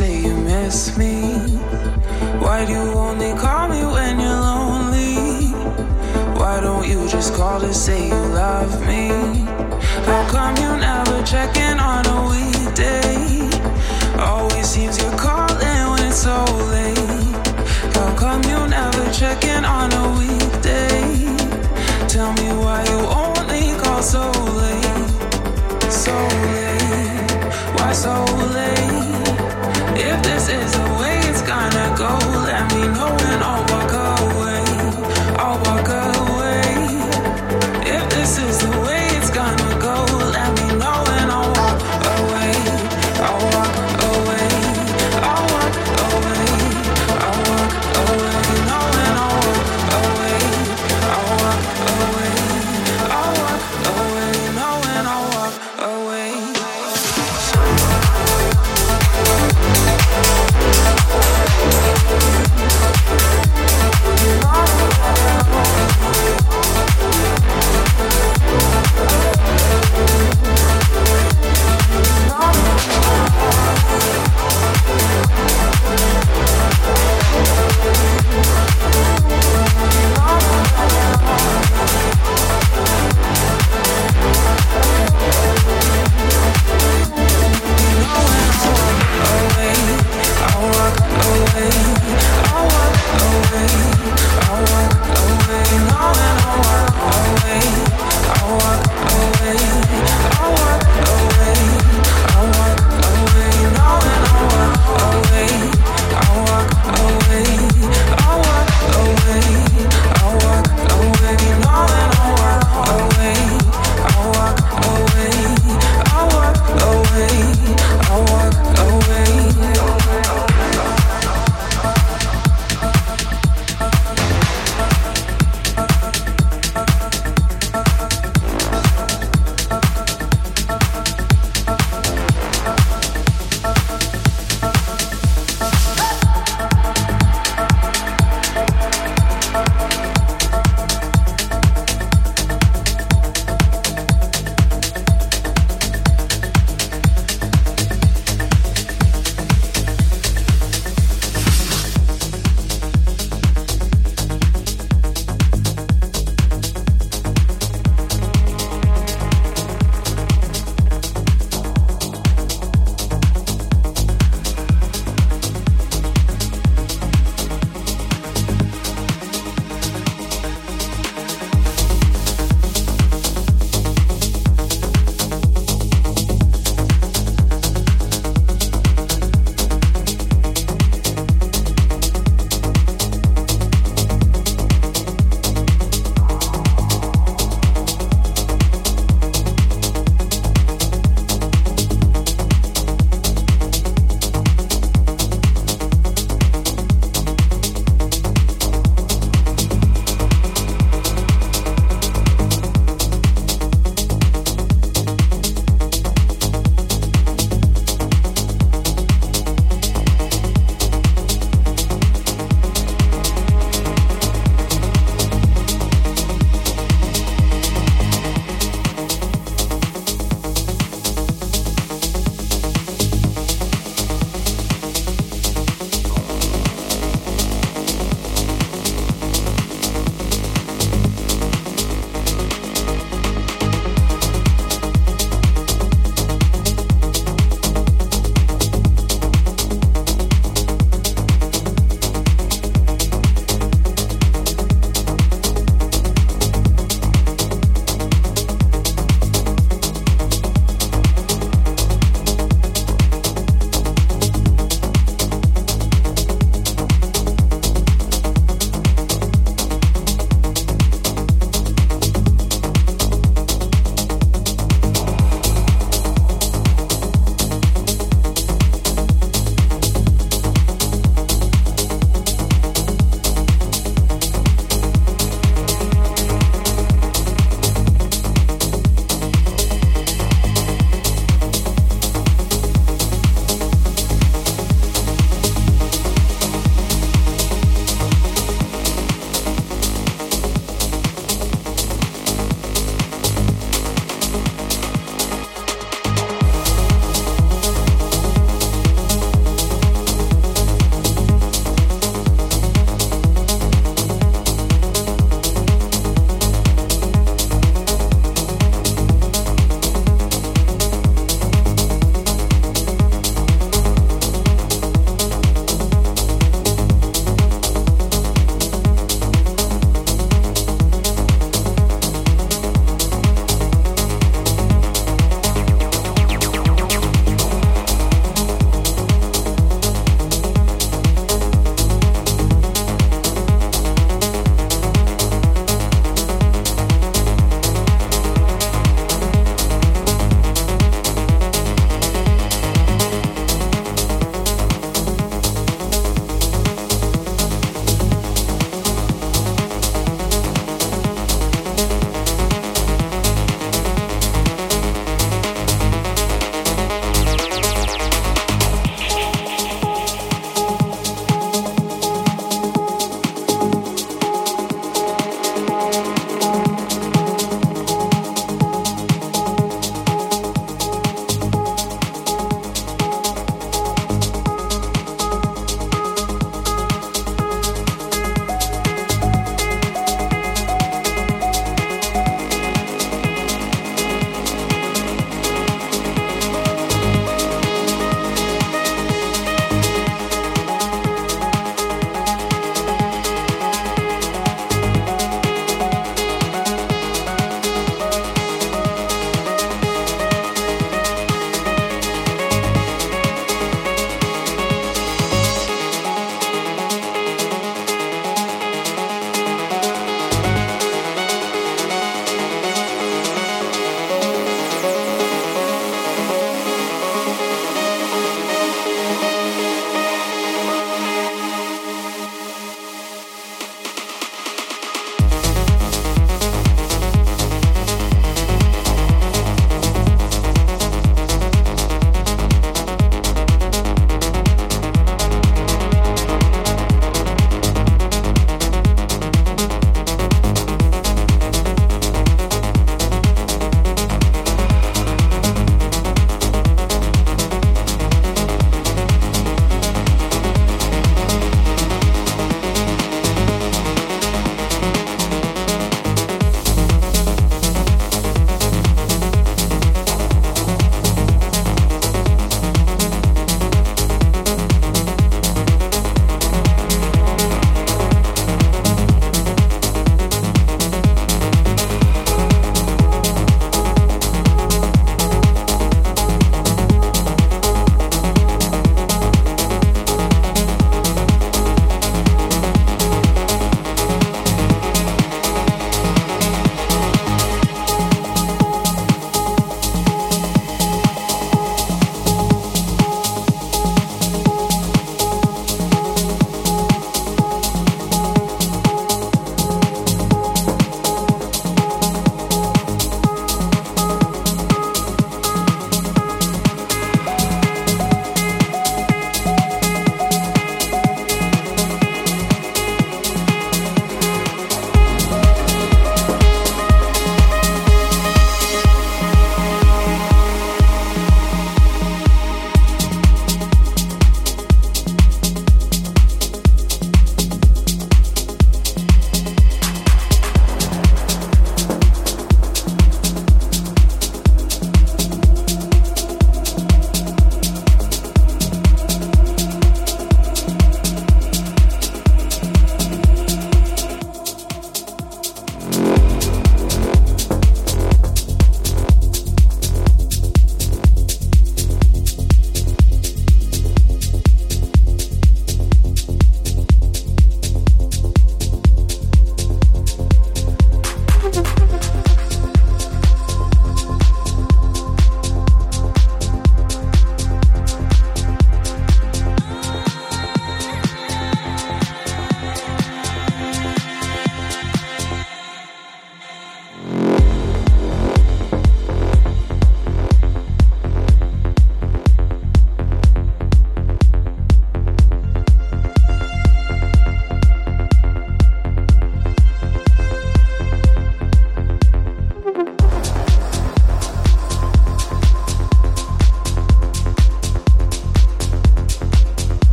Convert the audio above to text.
say you miss me? Why do you only call me when you're lonely? Why don't you just call to say you love me? How come you never check in on a weekday? Always seems you're calling when it's so late. How come you never check in on a weekday? Tell me why you only call so late, so late. Why so late?